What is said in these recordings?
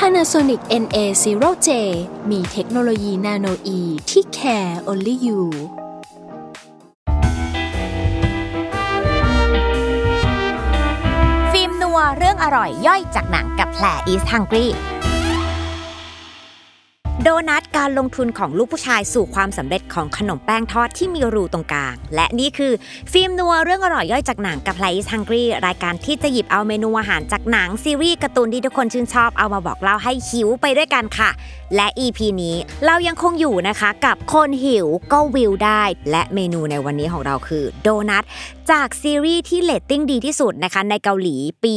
Panasonic NA0J มีเทคโนโลยี nanoe ที่ care only you Film นัวเรื่องอร่อยย่อยจากหนังกับแพร is Hungry โดนัทการลงทุนของลูกผู้ชายสู่ความสำเร็จของขนมแป้งทอดที่มีรูตรงกลาง และนี่คือ ฟิล์มนัวเรื่องอร่อยย่อยจากหนังกับแพร is Hungry รายการที่จะหยิบเอาเมนูอาหารจากหนังซีรีส์การ์ตูนที่ทุกคนชื่นชอบเอามาบอกเล่าให้หิวไปด้วยกันค่ะ และ EP นี้เรายังคงอยู่นะคะกับคนหิวก็วิวได้ และเมนูในวันนี้ของเราคือโดนัทจากซีรีส์ที่เรตติ้งดีที่สุดนะคะในเกาหลีปี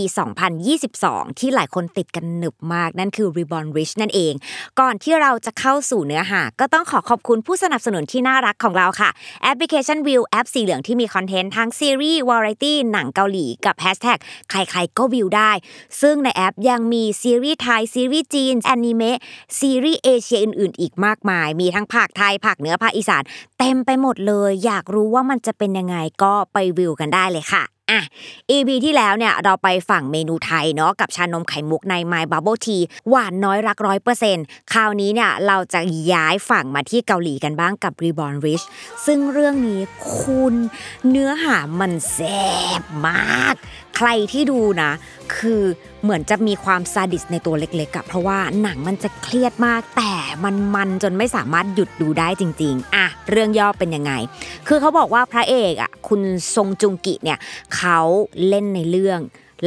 2022 ที่หลายคนติดกันหนึบมากนั่นคือ Reborn Rich นั่นเอง ก่อนที่เราจะเข้าสู่เนื้อหา ก็ต้องขอขอบคุณผู้สนับสนุนที่น่ารักของเราค่ะแอปพลิเคชัน Viu แอปสีเหลืองที่มีคอนเทนต์ทั้งซีรีส์วาไรตี้หนังเกาหลีกับแฮชแท็กใครๆก็วิวได้ ซึ่งในแอปยังมีซีรีส์ไทยซีรีส์จีนแอนิเมะซีรีส์เอเชียอื่นๆ อีกมากมาย มีทั้งภาคไทยภาคเหนือภาคอีสาน เต็มไปหมดเลย อยากรู้ว่ามันจะเป็นยังไงก็ไปวิวกันได้เลยค่ะ อะ EP ที่แล้วเนี่ยเราไปฝั่งเมนูไทยเนาะกับชานมไข่มุกใน My Bubble Tea หวานน้อยรักร้อยเปอร์เซ็นต์คราวนี้เนี่ยเราจะย้ายฝั่งมาที่เกาหลีกันบ้างกับ Reborn Rich ซึ่งเรื่องนี้คุณเนื้อหามันแซ่บมาก ใครที่ดูนะ คือ เหมือนจะมีความซาดิสในตัวเล็กๆอะเพราะว่าหนังมันจะเครียดมาก แต่มันมันจนไม่สามารถหยุดดูได้จริง ๆ อะ เรื่องย่อเป็นยังไง คือเขาบอกว่าพระเอกอะคุณทรงจุงกิเนี่ยเขาเล่นในเรื่อง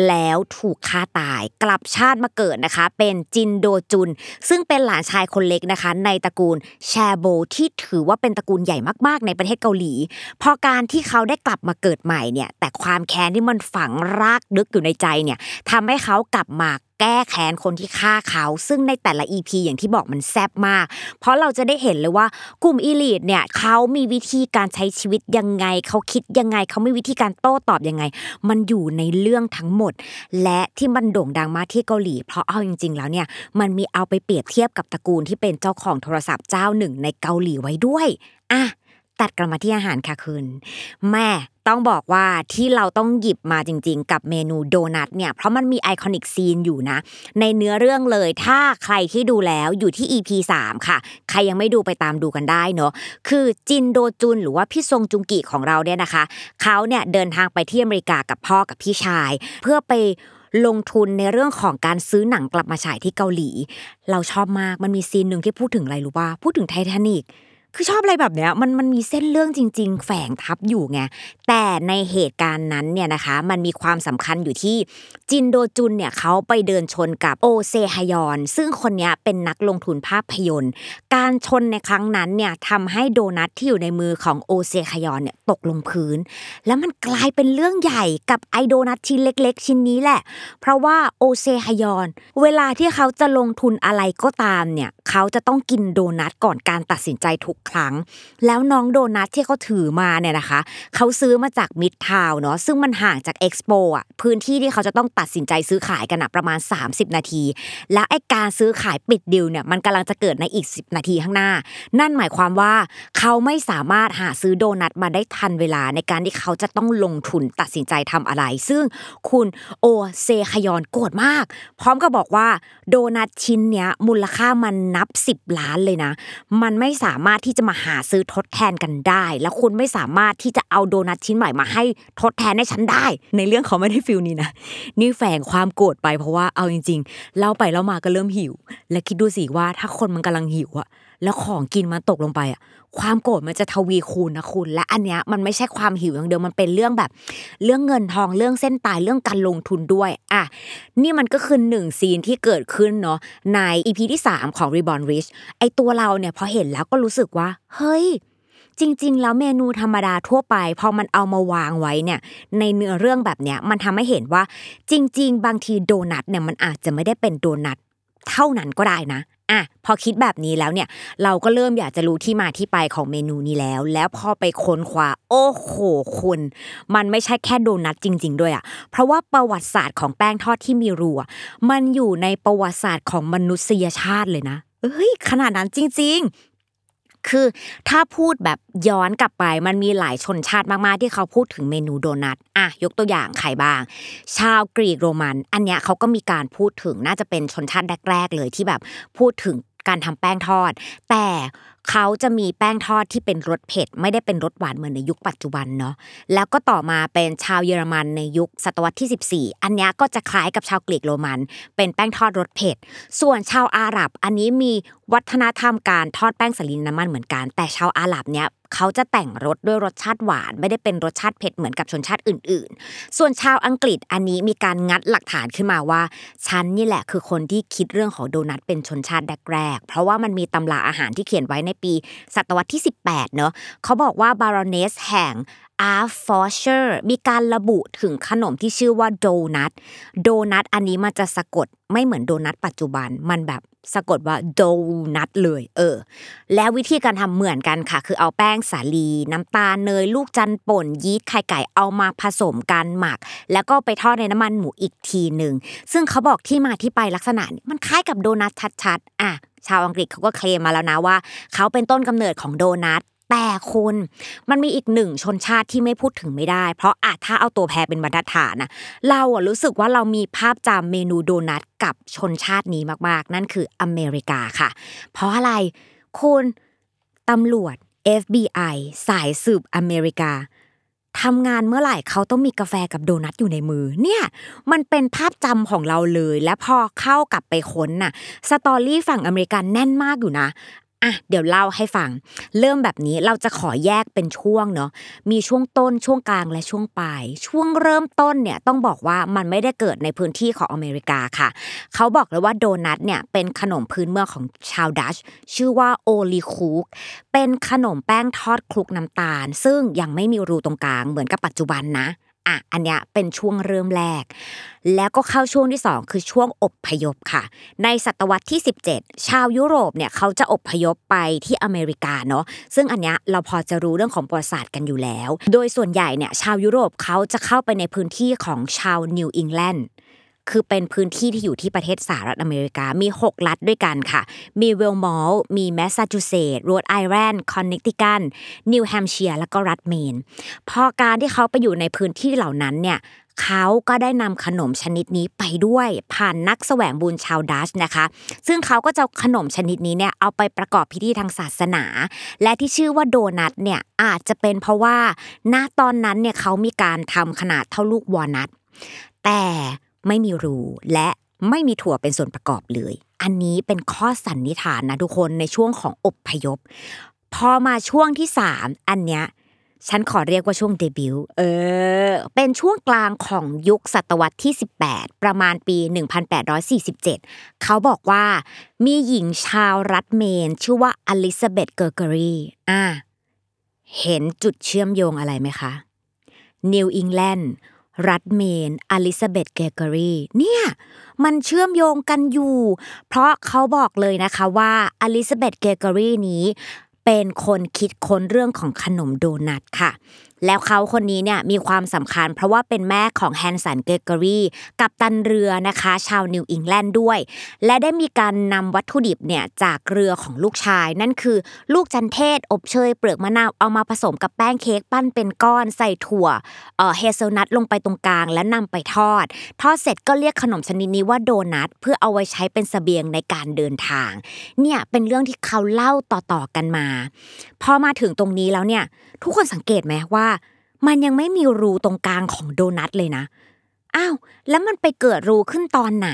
แล้วถูกฆ่าตายกลับชาติมาเกิดนะคะ เป็นจินโดจุน ซึ่งเป็นหลานชายคนเล็กนะคะ ในตระกูลแชโบที่ถือว่าเป็นตระกูลใหญ่มากๆ ในประเทศเกาหลี พอการที่เขาได้กลับมาเกิดใหม่เนี่ยแต่ความแค้นที่มันฝังรากลึกอยู่ในใจเนี่ยทำให้เขากลับมา แก้แค้นคนที่ฆ่าเขา ซึ่งในแต่ละ EP อย่างที่บอกมันแซ่บมาก เพราะเราจะได้เห็นเลยว่ากลุ่มอีลีทเนี่ยเขามีวิธีการใช้ชีวิตยังไง เขาคิดยังไง เขามีวิธีการโต้ตอบยังไง มันอยู่ในเรื่องทั้งหมด และที่มันโด่งดังมากที่เกาหลี เพราะเอาจริง ๆ แล้วเนี่ยมันมีเอาไปเปรียบเทียบกับตระกูลที่เป็นเจ้าของโทรศัพท์เจ้าหนึ่งในเกาหลีไว้ด้วยอะ ตัดกลับมาที่อาหารค่ะคุณ แม่ต้องบอกว่าที่เราต้องหยิบมาจริง ๆ กับเมนูโดนัทเนี่ยเพราะมันมี iconic scene อยู่นะ ในเนื้อเรื่องเลยถ้าใครที่ดูแล้วอยู่ที่ EP 3 ค่ะ ใครยังไม่ดูไปตามดูกันได้เนาะคือจินโดจุนหรือว่าพี่ซงจุงกิของเราเนี่ยนะคะเขาเนี่ยเดินทางไปที่อเมริกากับพ่อกับพี่ชาย เพื่อไปลงทุนในเรื่องของการซื้อหนังกลับมาฉายที่เกาหลี เราชอบมากมันมีซีนหนึ่งที่พูดถึงอะไรรู้ป่ะพูดถึงไททานิก คือชอบอะไรแบบเนี้ยมันมันมีเส้นเรื่องจริง ๆ แฝงทับอยู่ไงแต่ในเหตุการณ์นั้นเนี่ยนะคะ มันมีความสำคัญอยู่ที่จินโดจุนเนี่ยเขาไปเดินชนกับโอเซฮยอน ซึ่งคนนี้เป็นนักลงทุนภาพยนตร์ การชนในครั้งนั้นเนี่ยทำให้โดนัทที่อยู่ในมือของโอเซฮยอนเนี่ยตกลงพื้น แล้วมันกลายเป็นเรื่องใหญ่กับไอโดนัทชิ้นเล็ก ๆ ชิ้นนี้แหละ เพราะว่าโอเซฮยอน เวลาที่เขาจะลงทุนอะไรก็ตามเนี่ยเขาจะต้องกินโดนัทก่อนการตัดสินใจทุกครั้ง แล้วน้องโดนัทที่เขาถือมาเนี่ยนะคะเขาซื้อมาจากมิดทาวเนาะซึ่งมันห่างจากเอ็กซ์โปอะพื้นที่ที่เขาจะต้องตัดสินใจซื้อขายกันอะประมาณ 30 นาที แล้วไอ้การซื้อขายปิดดิวเนี่ยมันกำลังจะเกิดในอีก 10 นาทีข้างหน้า นั่นหมายความว่าเขาไม่สามารถหาซื้อโดนัทมาได้ทันเวลาในการที่เขาจะต้องลงทุนตัดสินใจทำอะไร ซึ่งคุณโอเซคยอนโกรธมาก พร้อมกับบอกว่าโดนัทชิ้นเนี้ยมูลค่ามันนับ 10 ล้านเลยนะ มันไม่สามารถที่จะมาหาซื้อทดแทนกันได้ แล้วคุณไม่สามารถที่จะเอาโดนัทชิ้นใหม่มาให้ทดแทนให้ฉันได้ ในเรื่องเขาไม่ได้ feel นี้นะนี่แฝงความโกรธไปเพราะว่าเอาจริง ๆ เล่าไปเล่ามาก็เริ่มหิว และคิดดูสิว่าถ้าคนมันกำลังหิวอะ แล้วของกินมันตกลงไปอะความโกรธมันจะทวีคูณนะคุณ และอันเนี้ยมันไม่ใช่ความหิวอย่างเดียวมันเป็นเรื่องแบบ เรื่องเงินทองเรื่องเส้นตายเรื่องการลงทุนด้วยอะนี่มันก็คือหนึ่งซีนที่เกิดขึ้นเนาะในอีพีที่ 3 ของ Reborn Rich ไอตัวเราเนี่ยพอเห็นแล้วก็รู้สึกว่า เฮ้ยจริง ๆ แล้วเมนูธรรมดาทั่วไป พอมันเอามาวางไว้เนี่ย ในเนื้อเรื่องแบบเนี้ยมันทำให้เห็นว่า จริง ๆ บางทีโดนัทเนี่ยมันอาจจะไม่ได้เป็นโดนัทเท่านั้นก็ได้นะ อะพอคิดแบบนี้แล้วเนี่ย เราก็เริ่มอยากจะรู้ที่มาที่ไปของเมนูนี้แล้ว แล้วพอไปค้นคว้าโอ้โหคุณ มันไม่ใช่แค่โดนัทจริง ๆ ด้วยอะเพราะว่าประวัติศาสตร์ของแป้งทอดที่มีรูอะมันอยู่ในประวัติศาสตร์ของมนุษยชาติเลยนะเอ้ยขนาดนั้นจริง ๆ คือถ้าพูดแบบย้อนกลับไปมันมีหลายชนชาติมากๆที่เขาพูดถึงเมนูโดนัทอะยกตัวอย่างใครบ้าง ชาวกรีกโรมัน อันเนี้ยเขาก็มีการพูดถึงน่าจะเป็นชนชาติแรกๆเลยที่แบบพูดถึง การทำแป้งทอด แต่เขาจะมีแป้งทอดที่เป็นรสเผ็ด ไม่ได้เป็นรสหวานเหมือนในยุคปัจจุบันเนาะแล้วก็ต่อมาเป็นชาวเยอรมันในยุคศตวรรษที่ 14 อันนี้ก็จะคล้ายกับชาวกรีกโรมัน เป็นแป้งทอดรสเผ็ด ส่วนชาวอาหรับ อันนี้มีวัฒนธรรมการทอดแป้งสาลีน้ำมันเหมือนกัน แต่ชาวอาหรับเนี้ย เขาจะแต่งรสด้วยรสชาติหวาน ไม่ได้เป็นรสชาติเผ็ดเหมือนกับชนชาติอื่น ๆ ส่วนชาวอังกฤษอันนี้มีการงัดหลักฐานขึ้นมาว่าฉันนี่แหละคือคนที่คิดเรื่องของโดนัทเป็นชนชาติแรกๆเพราะว่ามันมีตำราอาหารที่เขียนไว้ในปีศตวรรษที่ 18 เนอะเขาบอกว่า Baroness แห่ง Hertfordshire มีการระบุถึงขนมที่ชื่อว่าโดนัทโดนัทอันนี้มันจะสะกดไม่เหมือนโดนัทปัจจุบันมันแบบสะกดว่าโดนัทเลย เออ แล้ววิธีการทำเหมือนกันค่ะ คือเอาแป้งสาลี น้ำตาลเนย ลูกจันป่นยีสต์ไข่ไก่เอามาผสมกันหมัก แล้วก็ไปทอดในน้ำมันหมูอีกทีหนึ่งซึ่งเขาบอกที่มาที่ไปลักษณะนี้มันคล้ายกับโดนัทชัดๆอะชาวอังกฤษเขาก็เคลมมาแล้วนะว่า เขาเป็นต้นกำเนิดของโดนัท แต่คุณมันมีอีกหนึ่งชนชาติที่ไม่พูดถึงไม่ได้ เพราะอาจถ้าเอาตัวแพรเป็นบรรทัดฐานนะเราอะรู้สึกว่าเรามีภาพจำเมนูโดนัทกับชนชาตินี้มากๆ นั่นคืออเมริกาค่ะ เพราะอะไรคุณตำรวจ FBI สายสืบอเมริกาทำงานเมื่อไหร่เขาต้องมีกาแฟกับโดนัทอยู่ในมือ เนี่ยมันเป็นภาพจำของเราเลย และพอเข้ากลับไปค้นน่ะสตอรี่ฝั่งอเมริกันแน่นมากอยู่นะ อะเดี๋ยวเล่าให้ฟัง เริ่มแบบนี้เราจะขอแยกเป็นช่วงเนาะมีช่วงต้นช่วงกลางและช่วงปลายช่วงเริ่มต้นเนี่ยต้องบอกว่ามันไม่ได้เกิดในพื้นที่ของอเมริกาค่ะ เขาบอกเลยว่าโดนัทเนี่ยเป็นขนมพื้นเมืองของชาวดัตช์ชื่อว่า olykoek เป็นขนมแป้งทอดคลุกน้ำตาล ซึ่งยังไม่มีรูตรงกลางเหมือนกับปัจจุบันนะ อะอันเนี้ยเป็นช่วงเริ่มแรก แล้วก็เข้าช่วงที่ 2 คือช่วงอพยพค่ะ ในศตวรรษที่ 17 ชาวยุโรปเนี่ยเขาจะอพยพไปที่อเมริกาเนาะซึ่งอันเนี้ยเราพอจะรู้เรื่องของประวัติศาสตร์กันอยู่แล้ว โดยส่วนใหญ่เนี่ยชาวยุโรปเขาจะเข้าไปในพื้นที่ของชาวนิวอิงแลนด์ คือเป็นพื้นที่ที่อยู่ที่ประเทศสหรัฐอเมริกา มี 6 รัฐด้วยกันค่ะ มีเวอร์มอนต์มีแมสซาชูเซตส์โรดไอแลนด์คอนเนตทิคัตนิวแฮมเชียร์แล้วก็รัฐเมน พอการที่เขาไปอยู่ในพื้นที่เหล่านั้นเนี่ยเขาก็ได้นำขนมชนิดนี้ไปด้วยผ่านนักแสวงบุญชาวดัตช์นะคะ ซึ่งเขาก็จะขนมชนิดนี้เนี่ยเอาไปประกอบพิธีทางศาสนา และที่ชื่อว่าโดนัทเนี่ยอาจจะเป็นเพราะว่าณตอนนั้นเนี่ยเขามีการทำขนาดเท่าลูกวอลนัทแต่ ไม่มีรูและไม่มีถั่วเป็นส่วนประกอบเลย อันนี้เป็นข้อสันนิษฐานนะทุกคนในช่วงของอบพยพ พอมาช่วงที่ 3 อันเนี้ยฉันขอเรียกว่าช่วงเดบิวต์เออ เป็นช่วงกลางของยุคศตวรรษที่ 18 ประมาณปี 1847 เขาบอกว่ามีหญิงชาวรัฐเมน ชื่อว่าอลิซาเบธเกอร์เกอรีอ่าเห็นจุดเชื่อมโยงอะไรไหมคะนิวอิงแลนด์ รัฐเมนอลิซาเบธเกรกอรีเนี่ยมันเชื่อมโยงกันอยู่ เพราะเขาบอกเลยนะคะว่าอลิซาเบธเกรกอรีนี้เป็นคนคิดค้นเรื่องของขนมโดนัทค่ะ แล้วเขาคนนี้เนี่ยมีความสำคัญ เพราะว่าเป็นแม่ของแฮนสันเกรกอรี่กัปตันเรือนะคะ ชาวนิวอิงแลนด์ด้วย และได้มีการนำวัตถุดิบเนี่ยจากเรือของลูกชาย นั่นคือลูกจันเทศ อบเชยเปลือกมะนาวเอามาผสมกับแป้งเค้กปั้นเป็นก้อนใส่ถั่วเฮเซลนัทลงไปตรงกลางแล้วนำไปทอด ทอดเสร็จก็เรียกขนมชนิดนี้ว่าโดนัทเพื่อเอาไว้ใช้เป็นเสบียงในการเดินทาง เนี่ยเป็นเรื่องที่เขาเล่าต่อๆกันมา พอมาถึงตรงนี้แล้วเนี่ยทุกคนสังเกตไหมว่า มันยังไม่มีรูตรงกลางของโดนัทเลยนะ อ้าว แล้วมันไปเกิดรูขึ้นตอนไหน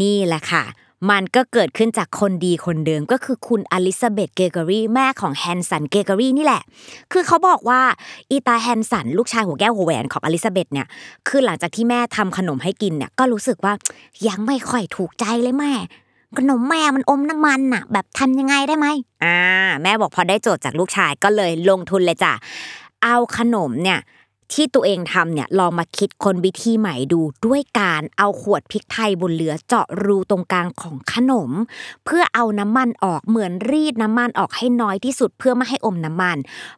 นี่แหละค่ะ มันก็เกิดขึ้นจากคนดีคนเดิมก็คือคุณอลิซาเบธเกรกอรี่แม่ของแฮนสันเกรกอรี่นี่แหละ คือเขาบอกว่าอีตาแฮนสันลูกชายหัวแก้วหัวแหวนของอลิซาเบธเนี่ย คือหลังจากที่แม่ทำขนมให้กินเนี่ยก็รู้สึกว่ายังไม่ค่อยถูกใจเลยแม่ขนมแม่มันอมน้ำมันน่ะ แบบทำยังไงได้ไหมอ่า แม่บอกพอได้โจทย์จากลูกชายก็เลยลงทุนเลยจ้ะ เอาขนมเนี่ยที่ตัวเองทำเนี่ยลองมาคิดค้นวิธีใหม่ดูด้วยการเอาขวดพริกไทยบนเรือเจาะรูตรงกลางของขนม เพื่อเอาน้ำมันออกเหมือนรีดน้ำมันออกให้น้อยที่สุดเพื่อไม่ให้อมน้ำมัน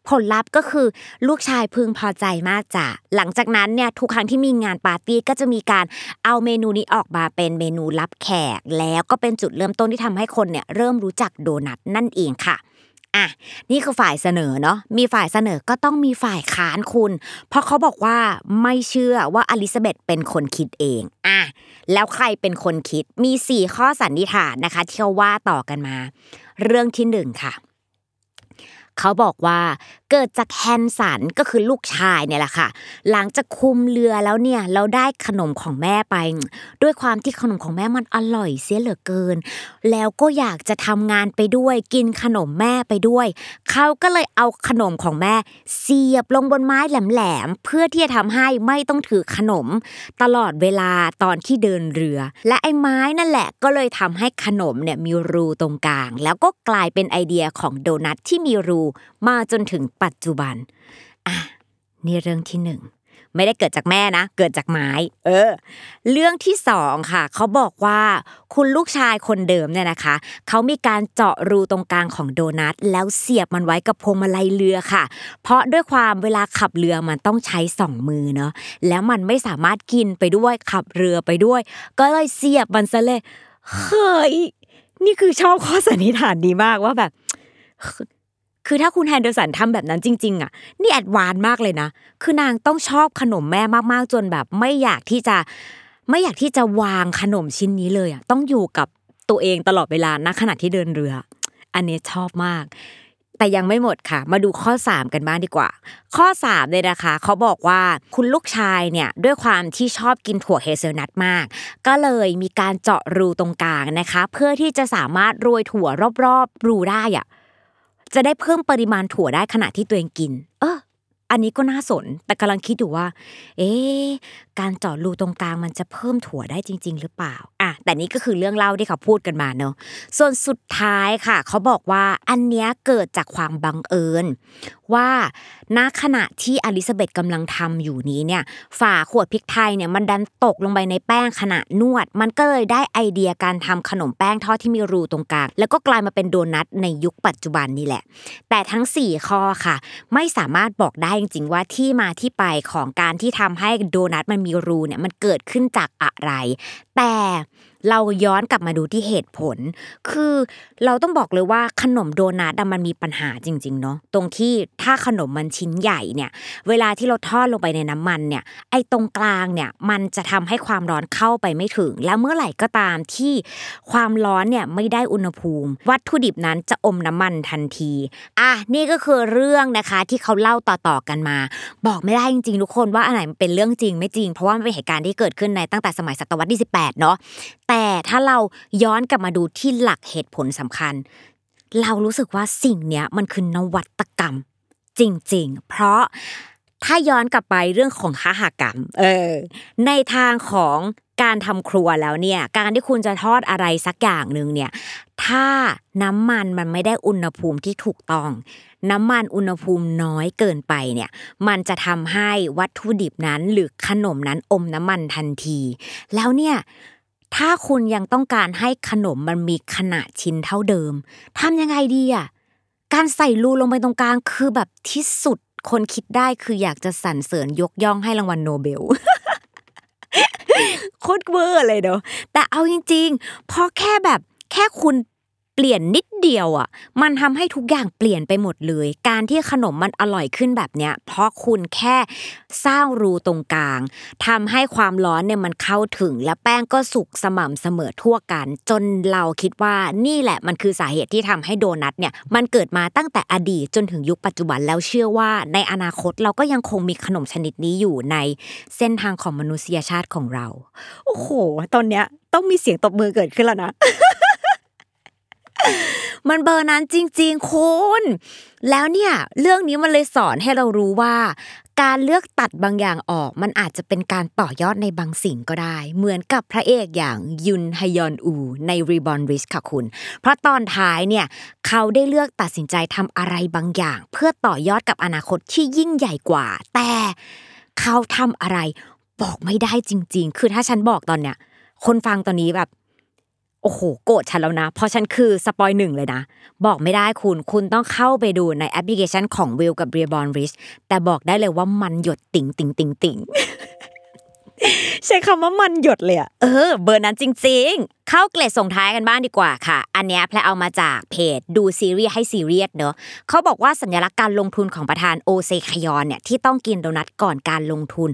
ผลลัพธ์ก็คือลูกชายพึงพอใจมากจ้ะหลังจากนั้นเนี่ยทุกครั้งที่มีงานปาร์ตี้ก็จะมีการเอาเมนูนี้ออกมาเป็นเมนูรับแขก แล้วก็เป็นจุดเริ่มต้นที่ทำให้คนเนี่ยเริ่มรู้จักโดนัทนั่นเองค่ะ อะนี่คือฝ่ายเสนอเนาะมีฝ่ายเสนอก็ต้องมีฝ่ายค้านคุณ เพราะเขาบอกว่าไม่เชื่อว่าอลิซาเบธเป็นคนคิดเองอะแล้วใครเป็นคนคิดมี 4 ข้อสันนิษฐานนะคะที่เขาว่าต่อกันมา เรื่องที่หนึ่งค่ะเขาบอกว่า เกิดจากแฮนสันก็คือลูกชายเนี่ยแหละค่ะ หลังจากคุมเรือแล้วเนี่ยเราได้ขนมของแม่ไป ด้วยความที่ขนมของแม่มันอร่อยเสียเหลือเกิน แล้วก็อยากจะทำงานไปด้วย กินขนมแม่ไปด้วย เขาก็เลยเอาขนมของแม่ เสียบลงบนไม้แหลมๆเพื่อที่จะทำให้ไม่ต้องถือขนม ตลอดเวลาตอนที่เดินเรือ และไอ้ไม้นั่นแหละก็เลยทำให้ขนมเนี่ยมีรูตรงกลาง แล้วก็กลายเป็นไอเดียของโดนัทที่มีรูมาจนถึงปัจจุบัน อะ นี่เรื่องที่หนึ่งไม่ได้เกิดจากแม่นะ เกิดจากไม้ เออ เรื่องที่สองค่ะ เขาบอกว่าคุณลูกชายคนเดิมเนี่ยนะคะ เขามีการเจาะรูตรงกลางของโดนัท แล้วเสียบมันไว้กับพวงมาลัยเรือค่ะ เพราะด้วยความเวลาขับเรือมันต้องใช้สองมือเนาะ แล้วมันไม่สามารถกินไปด้วยขับเรือไปด้วย ก็เลยเสียบมันซะเลย เฮ้ย นี่คือชอบข้อสันนิษฐานดีมากว่าแบบ คือถ้าคุณแฮนเดอร์สันทำแบบนั้นจริง ๆ อะ นี่แอดวานมากเลยนะ คือนางต้องชอบขนมแม่มากๆ จนแบบไม่อยากที่จะไม่อยากที่จะวางขนมชิ้นนี้เลยอะต้องอยู่กับตัวเองตลอดเวลาณขณะที่เดินเรือ อันนี้ชอบมาก แต่ยังไม่หมดค่ะ มาดูข้อ 3 กันบ้างดีกว่า ข้อ3เลยนะคะ เขาบอกว่าคุณลูกชายเนี่ยด้วยความที่ชอบกินถั่วเฮเซลนัทมาก ก็เลยมีการเจาะรูตรงกลางนะคะ เพื่อที่จะสามารถโรยถั่วรอบๆ รูได้อะ จะได้เพิ่มปริมาณถั่วได้ขณะที่ตัวเองกิน เอออันนี้ก็น่าสน แต่กำลังคิดอยู่ว่า เอ๊ะ การเจาะรูตรงกลางมันจะเพิ่มถั่วได้จริง ๆ หรือเปล่าอะแต่นี่ก็คือเรื่องเล่าที่เขาพูดกันมาเนอะส่วนสุดท้ายค่ะ เขาบอกว่าอันเนี้ยเกิดจากความบังเอิญ ว่าณขณะที่อลิซาเบธกำลังทำอยู่นี้เนี่ยฝาขวดพริกไทยเนี่ยมันดันตกลงไปในแป้งขณะนวด มันก็เลยได้ไอเดียการทำขนมแป้งทอดที่มีรูตรงกลาง แล้วก็กลายมาเป็นโดนัทในยุคปัจจุบันนี่แหละ แต่ทั้ง 4 ข้อค่ะ ไม่สามารถบอกได้จริงๆว่าที่มาที่ไปของการที่ทำให้โดนัทมันมีรูเนี่ยมันเกิดขึ้นจากอะไร แต่เราย้อนกลับมาดูที่เหตุผล คือเราต้องบอกเลยว่าขนมโดนัทมันมีปัญหาจริงๆเนาะตรงที่ถ้าขนมมันชิ้นใหญ่เนี่ย เวลาที่เราทอดลงไปในน้ำมันเนี่ย ไอ้ตรงกลางเนี่ยมันจะทำให้ความร้อนเข้าไปไม่ถึง แล้วเมื่อไหร่ก็ตามที่ความร้อนเนี่ยไม่ได้อุณหภูมิ วัตถุดิบนั้นจะอมน้ำมันทันทีอะนี่ก็คือเรื่องนะคะที่เขาเล่าต่อๆกันมา บอกไม่ได้จริงๆทุกคนว่าอันไหนมันเป็นเรื่องจริงไม่จริง เพราะว่ามันเป็นเหตุการณ์ที่เกิดขึ้นในตั้งแต่สมัยศตวรรษที่18เนาะแต่ถ้าเราย้อนกลับมาดูที่หลักเหตุผลสำคัญ เรารู้สึกว่าสิ่งเนี้ยมันคือนวัตกรรม จริง ๆ เพราะถ้าย้อนกลับไปเรื่องของค้าหากรรม เออ ในทางของการทำครัวแล้วเนี่ย การที่คุณจะทอดอะไรสักอย่างหนึ่งเนี่ย ถ้าน้ำมันมันไม่ได้อุณหภูมิที่ถูกต้อง น้ำมันอุณหภูมิน้อยเกินไปเนี่ย มันจะทำให้วัตถุดิบนั้นหรือขนมนั้นอมน้ำมันทันที แล้วเนี่ย ถ้าคุณยังต้องการให้ขนมมันมีขนาดชิ้นเท่าเดิมทำยังไงดีอะการใส่รูลงไปตรงกลางคือแบบที่สุดคนคิดได้คืออยากจะสรรเสริญยกย่องให้รางวัลโนเบลโคตรเวอร์เลยเนาะแต่เอาจริงๆพอแค่แบบแค่คุณ เปลี่ยนนิดเดียวอะ มันทำให้ทุกอย่างเปลี่ยนไปหมดเลย การที่ขนมมันอร่อยขึ้นแบบเนี้ย เพราะคุณแค่สร้างรูตรงกลางทำให้ความร้อนเนี่ยมันเข้าถึง และแป้งก็สุกสม่ำเสมอทั่วกัน จนเราคิดว่านี่แหละมันคือสาเหตุที่ทำให้โดนัทเนี่ยมันเกิดมาตั้งแต่อดีตจนถึงยุคปัจจุบันแล้วเชื่อว่าในอนาคตเราก็ยังคงมีขนมชนิดนี้อยู่ในเส้นทางของมนุษยชาติของเรา โอ้โห ตอนเนี้ยต้องมีเสียงตบมือเกิดขึ้นแล้วนะ มันเบอร์นั้นจริง ๆคุณแล้วเนี่ยเรื่องนี้มันเลยสอนให้เรารู้ว่า การเลือกตัดบางอย่างออกมันอาจจะเป็นการต่อยอดในบางสิ่งก็ได้ เหมือนกับพระเอกอย่างยุนฮยอนอูใน Reborn Rich ค่ะคุณ เพราะตอนท้ายเนี่ยเขาได้เลือกตัดสินใจทำอะไรบางอย่าง เพื่อต่อยอดกับอนาคตที่ยิ่งใหญ่กว่า แต่เขาทำอะไรบอกไม่ได้จริง ๆ คือถ้าฉันบอกตอนเนี้ยคนฟังตอนนี้แบบ โอ้โหโกรธฉันแล้วนะ เพราะฉันคือ spoil หนึ่งเลยนะ บอกไม่ได้คุณคุณต้องเข้าไปดูในแอปพลิเคชันของ Viu กับ Reborn Rich แต่บอกได้เลยว่ามันหยดติ่งติ่งติ่งติ่ง ใช้คำว่ามันหยดเลยอะเออ เบอร์นั้นจริง ๆ เข้าเกร็ดส่งท้ายกันบ้างดีกว่าค่ะ อันเนี้ยแพรเอามาจากเพจดูซีรีส์ให้ซีเรียสเนอะเขาบอกว่าสัญลักษณ์การลงทุนของประธานโอเซคยอนเนี่ยที่ต้องกินโดนัทก่อนการลงทุน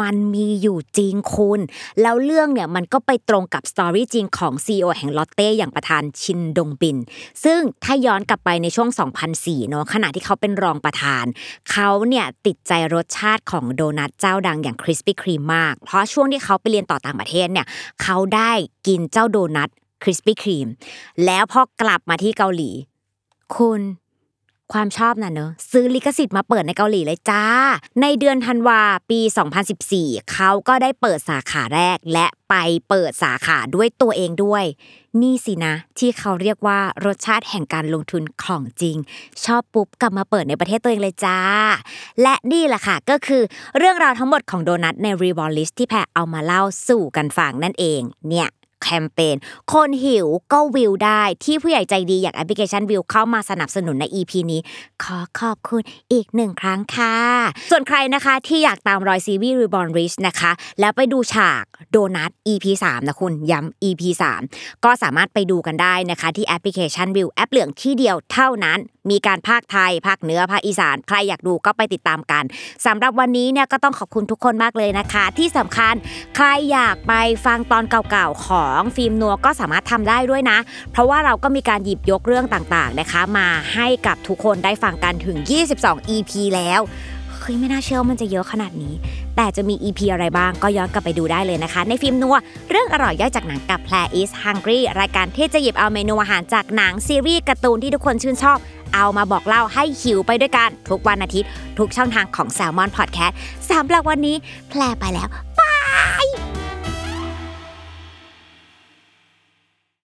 มันมีอยู่จริงคุณ แล้วเรื่องเนี่ยมันก็ไปตรงกับ story จริงของ CEO แห่ง Lotte อย่างประธานชินดงบิน ซึ่งถ้าย้อนกลับไปในช่วง 2004เนอะขณะที่เขาเป็นรองประธาน เขาเนี่ยติดใจรสชาติของโดนัทเจ้าดังอย่าง Krispy Kreme มากเพราะช่วงที่เขาไปเรียนต่อต่างประเทศเนี่ยเขาได้กินเจ้าโดนัทคริสปี้ครีมแล้วพอกลับมาที่เกาหลี คุณ ความชอบน่ะเนอะซื้อลิขสิทธิ์มาเปิดในเกาหลีเลยจ้า ในเดือนธันวาปี 2014 เขาก็ได้เปิดสาขาแรกและไปเปิดสาขาด้วยตัวเองด้วย นี่สินะ ที่เขาเรียกว่ารสชาติแห่งการลงทุนของจริง ชอบปุ๊บกลับมาเปิดในประเทศตัวเองเลยจ้า และนี่แหละค่ะก็คือเรื่องราวทั้งหมดของโดนัทใน r e b o r n List ที่แพรเอามาเล่าสู่กันฟังนั่นเองเนี่ย แคมเปญคนหิวก็ Viu ได้ที่ผู้ใหญ่ใจดีอย่างแอปพลิเคชันวิวเข้ามาสนับสนุนใน EP นี้ ขอขอบคุณอีกหนึ่งครั้งค่ะ ส่วนใครนะคะที่อยากตามรอยซีรีส์ Reborn Rich นะคะ แล้วไปดูฉากโดนัท EP 3นะคุณย้ำ EP 3ก็สามารถไปดูกันได้นะคะที่แอปพลิเคชันวิวแอปเหลืองที่เดียวเท่านั้น มีการพากย์ไทยพากย์เหนือพากย์อีสาน ใครอยากดูก็ไปติดตามกันสำหรับวันนี้เนี่ยก็ต้องขอบคุณทุกคนมากเลยนะคะ ที่สำคัญใครอยากไปฟังตอนเก่าๆของฟิล์มนัวก็สามารถทำได้ด้วยนะ เพราะว่าเราก็มีการหยิบยกเรื่องต่างๆนะคะ มาให้กับทุกคนได้ฟังกันถึง 22 EP แล้วเฮ้ยไม่น่าเชื่อว่ามันจะเยอะขนาดนี้ แต่จะมี EP อะไรบ้างก็ย้อนกลับไปดูได้เลยนะคะ ในฟิล์มนัว เรื่องอร่อยย่อยจากหนังกับ p l a is Hungry รายการที่จะหยิบเอาเมนูอาหารจากหนังซีรีส์การ์ตูนที่ทุกคนชื่นชอบ เอามาบอกเล่าให้หิวไปด้วยกัน ทุกวันอาทิตย์ ทุกช่องทางของ s ซ l m o n Podcast สำหรับวันนี้ แพรไปแล้วบาย